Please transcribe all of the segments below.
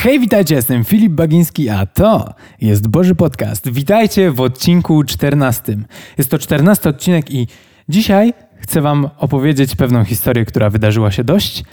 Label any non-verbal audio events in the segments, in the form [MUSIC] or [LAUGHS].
Hej, witajcie, jestem Filip Bagiński, a to jest Boży Podcast. Witajcie w odcinku 14. Jest to 14 odcinek i dzisiaj chcę wam opowiedzieć pewną historię, która wydarzyła się dość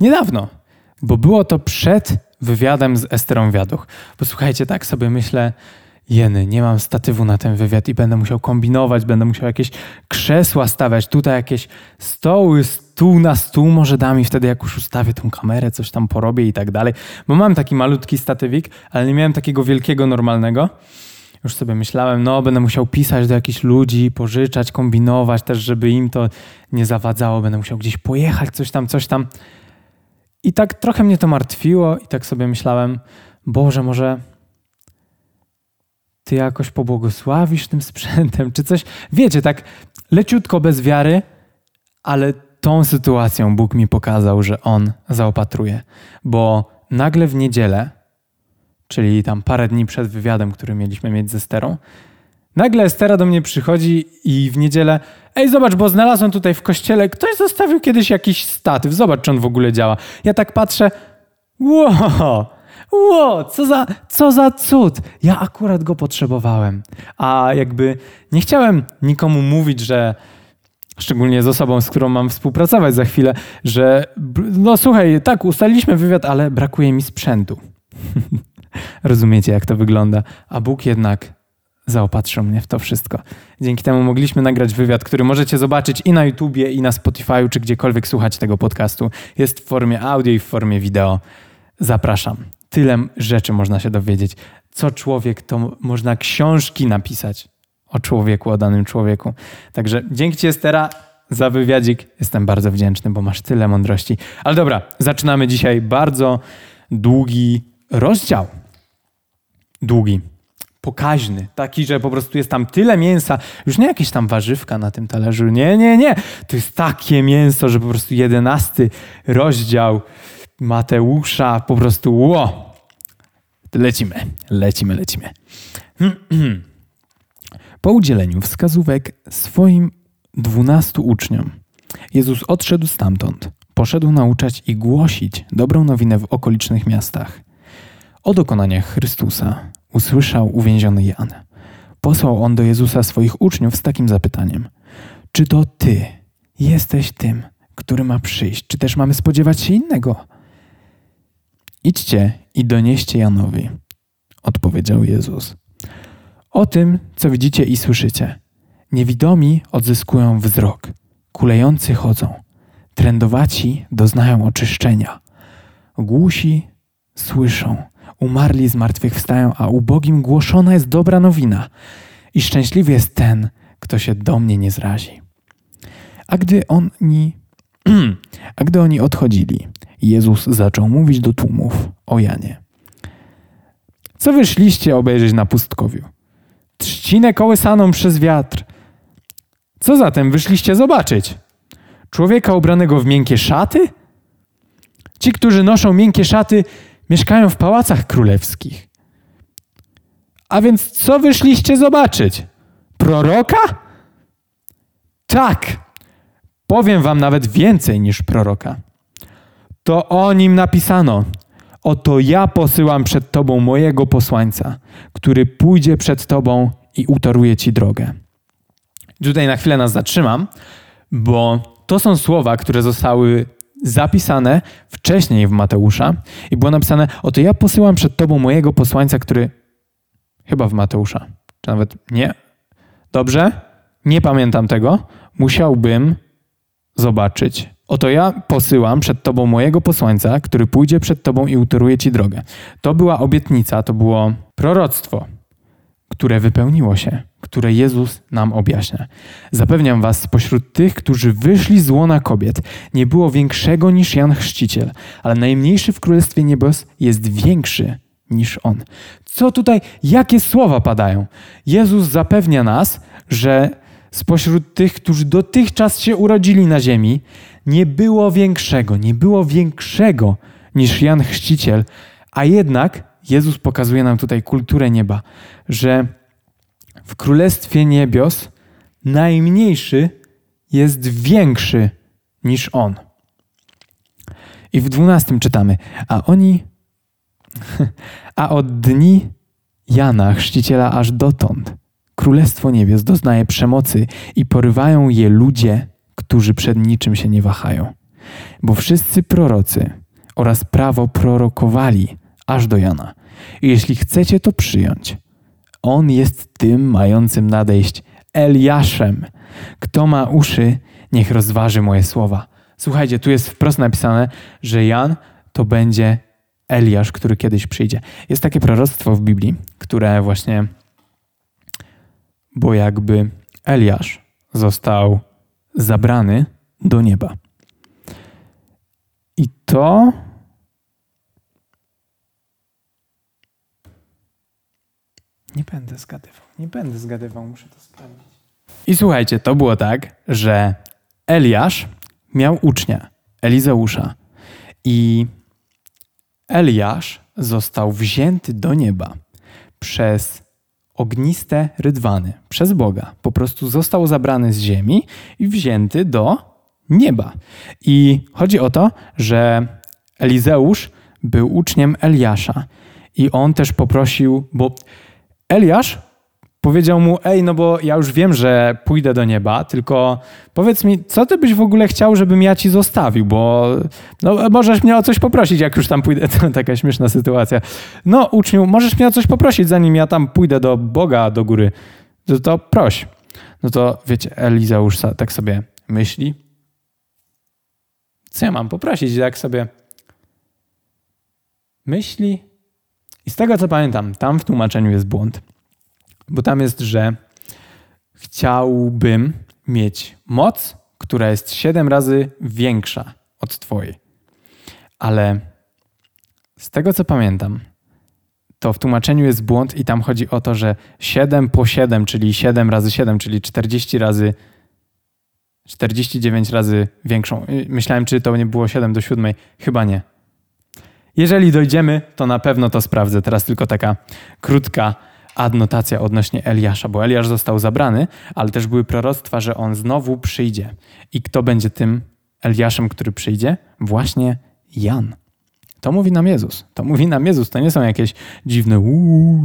niedawno, bo było to przed wywiadem z Esterą Wiaduch. Posłuchajcie, tak sobie myślę, jeny, nie mam statywu na ten wywiad i będę musiał kombinować, będę musiał jakieś krzesła stawiać, tutaj jakieś stoły, stół na stół, może da wtedy jak już ustawię tą kamerę, coś tam porobię i tak dalej, bo mam taki malutki statywik, ale nie miałem takiego wielkiego, normalnego. Już sobie myślałem, no będę musiał pisać do jakichś ludzi, pożyczać, kombinować też, żeby im to nie zawadzało, będę musiał gdzieś pojechać, coś tam, coś tam. I tak trochę mnie to martwiło i tak sobie myślałem, Boże, może ty jakoś pobłogosławisz tym sprzętem, czy coś. Wiecie, tak leciutko bez wiary, ale tą sytuacją Bóg mi pokazał, że On zaopatruje. Bo nagle w niedzielę, czyli tam parę dni przed wywiadem, który mieliśmy mieć ze Sterą, nagle Estera do mnie przychodzi i w niedzielę ej, zobacz, bo znalazłem tutaj w kościele, ktoś zostawił kiedyś jakiś statyw, zobacz, czy on w ogóle działa. Ja tak patrzę, wow, Ło, co za, co za cud! Ja akurat go potrzebowałem. A jakby nie chciałem nikomu mówić, że szczególnie z osobą, z którą mam współpracować za chwilę, że no słuchaj, tak, ustaliliśmy wywiad, ale brakuje mi sprzętu. [LAUGHS] Rozumiecie, jak to wygląda. A Bóg jednak zaopatrzył mnie w to wszystko. Dzięki temu mogliśmy nagrać wywiad, który możecie zobaczyć i na YouTubie, i na Spotify'u, czy gdziekolwiek słuchać tego podcastu. Jest w formie audio i w formie wideo. Zapraszam tyle rzeczy można się dowiedzieć. Co człowiek, to można książki napisać o człowieku, o danym człowieku. Także dzięki Ci, Estera, za wywiadzik. Jestem bardzo wdzięczny, bo masz tyle mądrości. Ale dobra, zaczynamy dzisiaj bardzo długi rozdział. Długi, pokaźny, taki, że po prostu jest tam tyle mięsa, już nie jakieś tam warzywka na tym talerzu, nie, nie, nie. To jest takie mięso, że po prostu jedenasty rozdział Mateusza, po prostu ło. Lecimy, lecimy, lecimy. [CLEARS THROAT] Po udzieleniu wskazówek swoim dwunastu uczniom, Jezus odszedł stamtąd, poszedł nauczać i głosić dobrą nowinę w okolicznych miastach. O dokonaniach Chrystusa usłyszał uwięziony Jan. Posłał on do Jezusa swoich uczniów z takim zapytaniem: Czy to ty jesteś tym, który ma przyjść, czy też mamy spodziewać się innego? Idźcie i donieście Janowi, odpowiedział Jezus. O tym, co widzicie i słyszycie. Niewidomi odzyskują wzrok, kulejący chodzą, trędowaci doznają oczyszczenia, głusi słyszą, umarli zmartwychwstają, a ubogim głoszona jest dobra nowina. I szczęśliwy jest ten, kto się do mnie nie zrazi. A gdy oni, [CLEARS THROAT] a gdy oni odchodzili, Jezus zaczął mówić do tłumów o Janie. Co wyszliście obejrzeć na pustkowiu? Trzcinę kołysaną przez wiatr. Co zatem wyszliście zobaczyć? Człowieka ubranego w miękkie szaty? Ci, którzy noszą miękkie szaty, mieszkają w pałacach królewskich. A więc co wyszliście zobaczyć? Proroka? Tak, powiem wam nawet więcej niż proroka to o nim napisano: Oto ja posyłam przed Tobą mojego posłańca, który pójdzie przed Tobą i utoruje Ci drogę. Tutaj na chwilę nas zatrzymam, bo to są słowa, które zostały zapisane wcześniej w Mateusza i było napisane: Oto ja posyłam przed Tobą mojego posłańca, który. Chyba w Mateusza, czy nawet nie. Dobrze? Nie pamiętam tego. Musiałbym zobaczyć Oto ja posyłam przed Tobą mojego posłańca, który pójdzie przed Tobą i utoruje Ci drogę. To była obietnica, to było proroctwo, które wypełniło się, które Jezus nam objaśnia. Zapewniam Was, spośród tych, którzy wyszli z łona kobiet, nie było większego niż Jan Chrzciciel, ale najmniejszy w Królestwie Niebos jest większy niż On. Co tutaj, jakie słowa padają? Jezus zapewnia nas, że spośród tych, którzy dotychczas się urodzili na ziemi, nie było większego, nie było większego niż Jan Chrzciciel, a jednak Jezus pokazuje nam tutaj kulturę nieba, że w Królestwie Niebios najmniejszy jest większy niż On. I w dwunastym czytamy, a oni [LAUGHS] A od dni Jana Chrzciciela aż dotąd Królestwo Niebios doznaje przemocy i porywają je ludzie, którzy przed niczym się nie wahają. Bo wszyscy prorocy oraz prawo prorokowali aż do Jana. I jeśli chcecie to przyjąć, on jest tym mającym nadejść Eliaszem. Kto ma uszy, niech rozważy moje słowa. Słuchajcie, tu jest wprost napisane, że Jan to będzie Eliasz, który kiedyś przyjdzie. Jest takie proroctwo w Biblii, które właśnie, bo jakby Eliasz został zabrany do nieba. I to Nie będę zgadywał, nie będę zgadywał, muszę to sprawdzić. I słuchajcie, to było tak, że Eliasz miał ucznia, Elizeusza. I Eliasz został wzięty do nieba przez ogniste rydwany, przez Boga. Po prostu został zabrany z ziemi i wzięty do nieba. I chodzi o to, że Elizeusz był uczniem Eliasza i on też poprosił, bo Eliasz powiedział mu: Ej, no bo ja już wiem, że pójdę do nieba, tylko powiedz mi, co ty byś w ogóle chciał, żebym ja ci zostawił, bo no, możesz mnie o coś poprosić, jak już tam pójdę. [LAUGHS] To taka śmieszna sytuacja. No, uczniu, możesz mnie o coś poprosić, zanim ja tam pójdę do Boga, do góry. To, to proś. No to wiecie, Elizeusz tak sobie myśli. Co ja mam poprosić? Tak sobie myśli. I z tego co pamiętam, tam w tłumaczeniu jest błąd. Bo tam jest, że chciałbym mieć moc, która jest siedem razy większa od Twojej. Ale z tego co pamiętam, to w tłumaczeniu jest błąd i tam chodzi o to, że 7 po 7, czyli 7 razy 7, czyli 40 razy 49 razy większą. Myślałem, czy to nie było 7 do 7. Chyba nie. Jeżeli dojdziemy, to na pewno to sprawdzę. Teraz tylko taka krótka adnotacja odnośnie Eliasza, bo Eliasz został zabrany, ale też były proroctwa, że on znowu przyjdzie. I kto będzie tym Eliaszem, który przyjdzie? Właśnie Jan. To mówi nam Jezus. To mówi nam Jezus. To nie są jakieś dziwne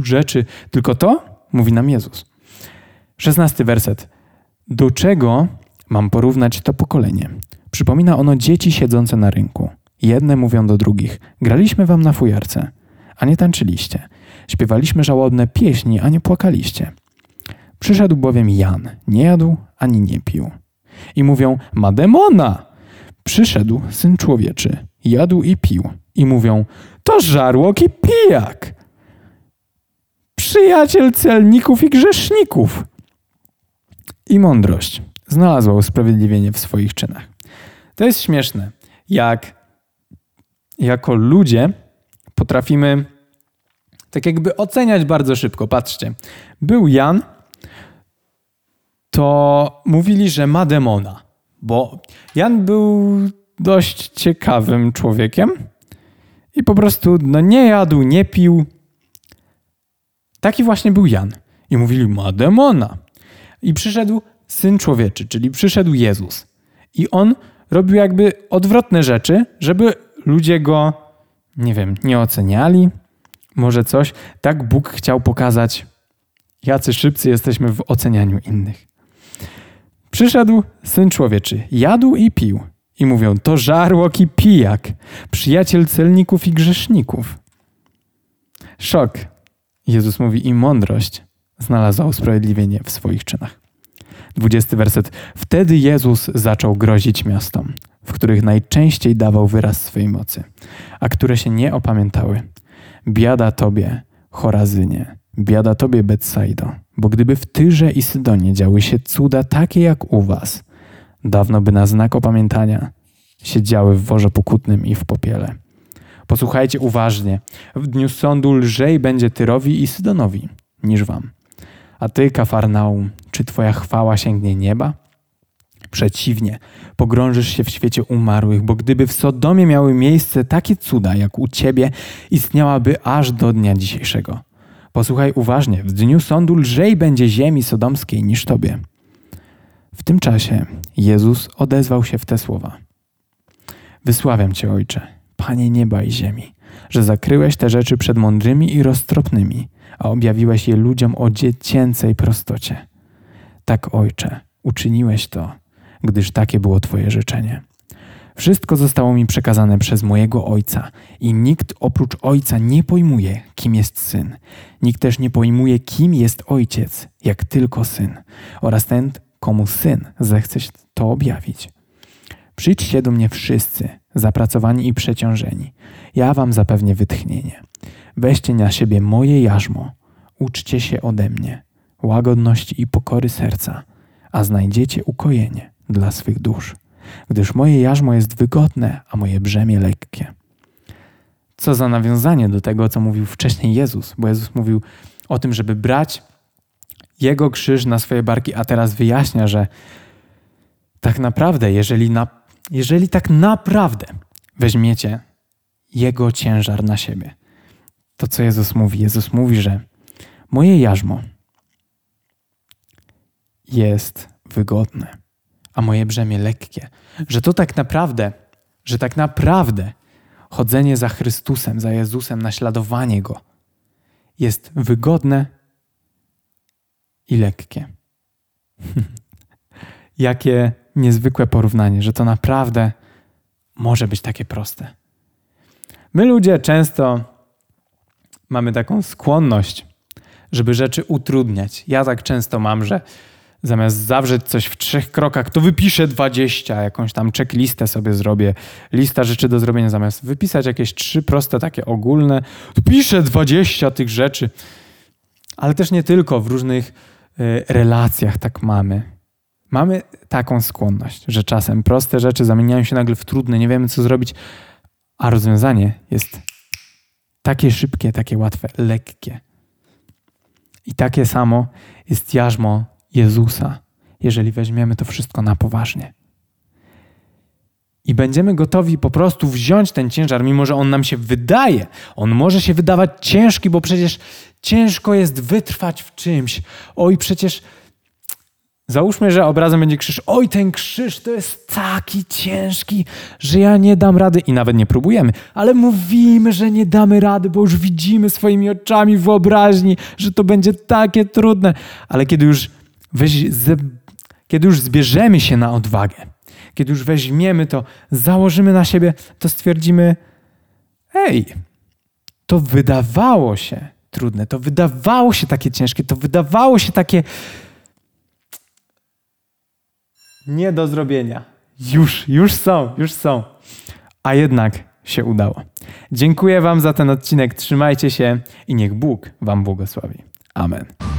rzeczy, tylko to mówi nam Jezus. Szesnasty werset. Do czego mam porównać to pokolenie? Przypomina ono dzieci siedzące na rynku. Jedne mówią do drugich: Graliśmy wam na fujarce, a nie tańczyliście. Śpiewaliśmy żałobne pieśni, a nie płakaliście. Przyszedł bowiem Jan, nie jadł ani nie pił. I mówią: Ma demona! Przyszedł syn człowieczy, jadł i pił. I mówią: To żarłok i pijak! Przyjaciel celników i grzeszników! I mądrość znalazła usprawiedliwienie w swoich czynach. To jest śmieszne, jak jako ludzie potrafimy tak jakby oceniać bardzo szybko. Patrzcie, był Jan, to mówili, że ma demona, bo Jan był dość ciekawym człowiekiem i po prostu no, nie jadł, nie pił. Taki właśnie był Jan. I mówili, ma demona. I przyszedł Syn Człowieczy, czyli przyszedł Jezus. I on robił jakby odwrotne rzeczy, żeby ludzie go, nie wiem, nie oceniali, może coś. Tak Bóg chciał pokazać, jacy szybcy jesteśmy w ocenianiu innych. Przyszedł syn człowieczy, jadł i pił. I mówią, to żarłok i pijak, przyjaciel celników i grzeszników. Szok. Jezus mówi, i mądrość znalazła usprawiedliwienie w swoich czynach. Dwudziesty werset. Wtedy Jezus zaczął grozić miastom w których najczęściej dawał wyraz swej mocy, a które się nie opamiętały. Biada tobie, Chorazynie, biada tobie, Betsaido, bo gdyby w Tyrze i Sydonie działy się cuda takie jak u was, dawno by na znak opamiętania siedziały w worze pokutnym i w popiele. Posłuchajcie uważnie. W dniu sądu lżej będzie Tyrowi i Sydonowi niż wam. A ty, Kafarnaum, czy twoja chwała sięgnie nieba? Przeciwnie, pogrążysz się w świecie umarłych, bo gdyby w Sodomie miały miejsce takie cuda jak u ciebie, istniałaby aż do dnia dzisiejszego. Posłuchaj uważnie, w dniu sądu lżej będzie ziemi sodomskiej niż tobie. W tym czasie Jezus odezwał się w te słowa: Wysławiam Cię, Ojcze, Panie nieba i ziemi, że zakryłeś te rzeczy przed mądrymi i roztropnymi, a objawiłeś je ludziom o dziecięcej prostocie. Tak, Ojcze, uczyniłeś to, gdyż takie było Twoje życzenie. Wszystko zostało mi przekazane przez mojego Ojca i nikt oprócz Ojca nie pojmuje, kim jest Syn. Nikt też nie pojmuje, kim jest Ojciec, jak tylko Syn oraz ten, komu Syn zechce to objawić. Przyjdźcie do mnie wszyscy, zapracowani i przeciążeni. Ja wam zapewnię wytchnienie. Weźcie na siebie moje jarzmo, uczcie się ode mnie, łagodności i pokory serca, a znajdziecie ukojenie dla swych dusz, gdyż moje jarzmo jest wygodne, a moje brzemię lekkie. Co za nawiązanie do tego, co mówił wcześniej Jezus, bo Jezus mówił o tym, żeby brać Jego krzyż na swoje barki, a teraz wyjaśnia, że tak naprawdę, jeżeli, na, jeżeli tak naprawdę weźmiecie Jego ciężar na siebie, to co Jezus mówi? Jezus mówi, że moje jarzmo jest wygodne, a moje brzemię lekkie. Że to tak naprawdę, że tak naprawdę chodzenie za Chrystusem, za Jezusem, naśladowanie Go jest wygodne i lekkie. [LAUGHS] Jakie niezwykłe porównanie, że to naprawdę może być takie proste. My ludzie często mamy taką skłonność, żeby rzeczy utrudniać. Ja tak często mam, że zamiast zawrzeć coś w trzech krokach, to wypiszę 20, jakąś tam checklistę sobie zrobię, lista rzeczy do zrobienia, zamiast wypisać jakieś trzy proste, takie ogólne, to piszę 20 tych rzeczy. Ale też nie tylko, w różnych y, relacjach tak mamy. Mamy taką skłonność, że czasem proste rzeczy zamieniają się nagle w trudne, nie wiemy co zrobić, a rozwiązanie jest takie szybkie, takie łatwe, lekkie. I takie samo jest jarzmo Jezusa, jeżeli weźmiemy to wszystko na poważnie. I będziemy gotowi po prostu wziąć ten ciężar, mimo że on nam się wydaje. On może się wydawać ciężki, bo przecież ciężko jest wytrwać w czymś. Oj, przecież Załóżmy, że obrazem będzie krzyż. Oj, ten krzyż to jest taki ciężki, że ja nie dam rady i nawet nie próbujemy, ale mówimy, że nie damy rady, bo już widzimy swoimi oczami wyobraźni, że to będzie takie trudne. Ale kiedy już, kiedy już zbierzemy się na odwagę, kiedy już weźmiemy to, założymy na siebie, to stwierdzimy: hej, to wydawało się trudne, to wydawało się takie ciężkie, to wydawało się takie nie do zrobienia. Już, już są, już są. A jednak się udało. Dziękuję Wam za ten odcinek. Trzymajcie się i niech Bóg Wam błogosławi. Amen.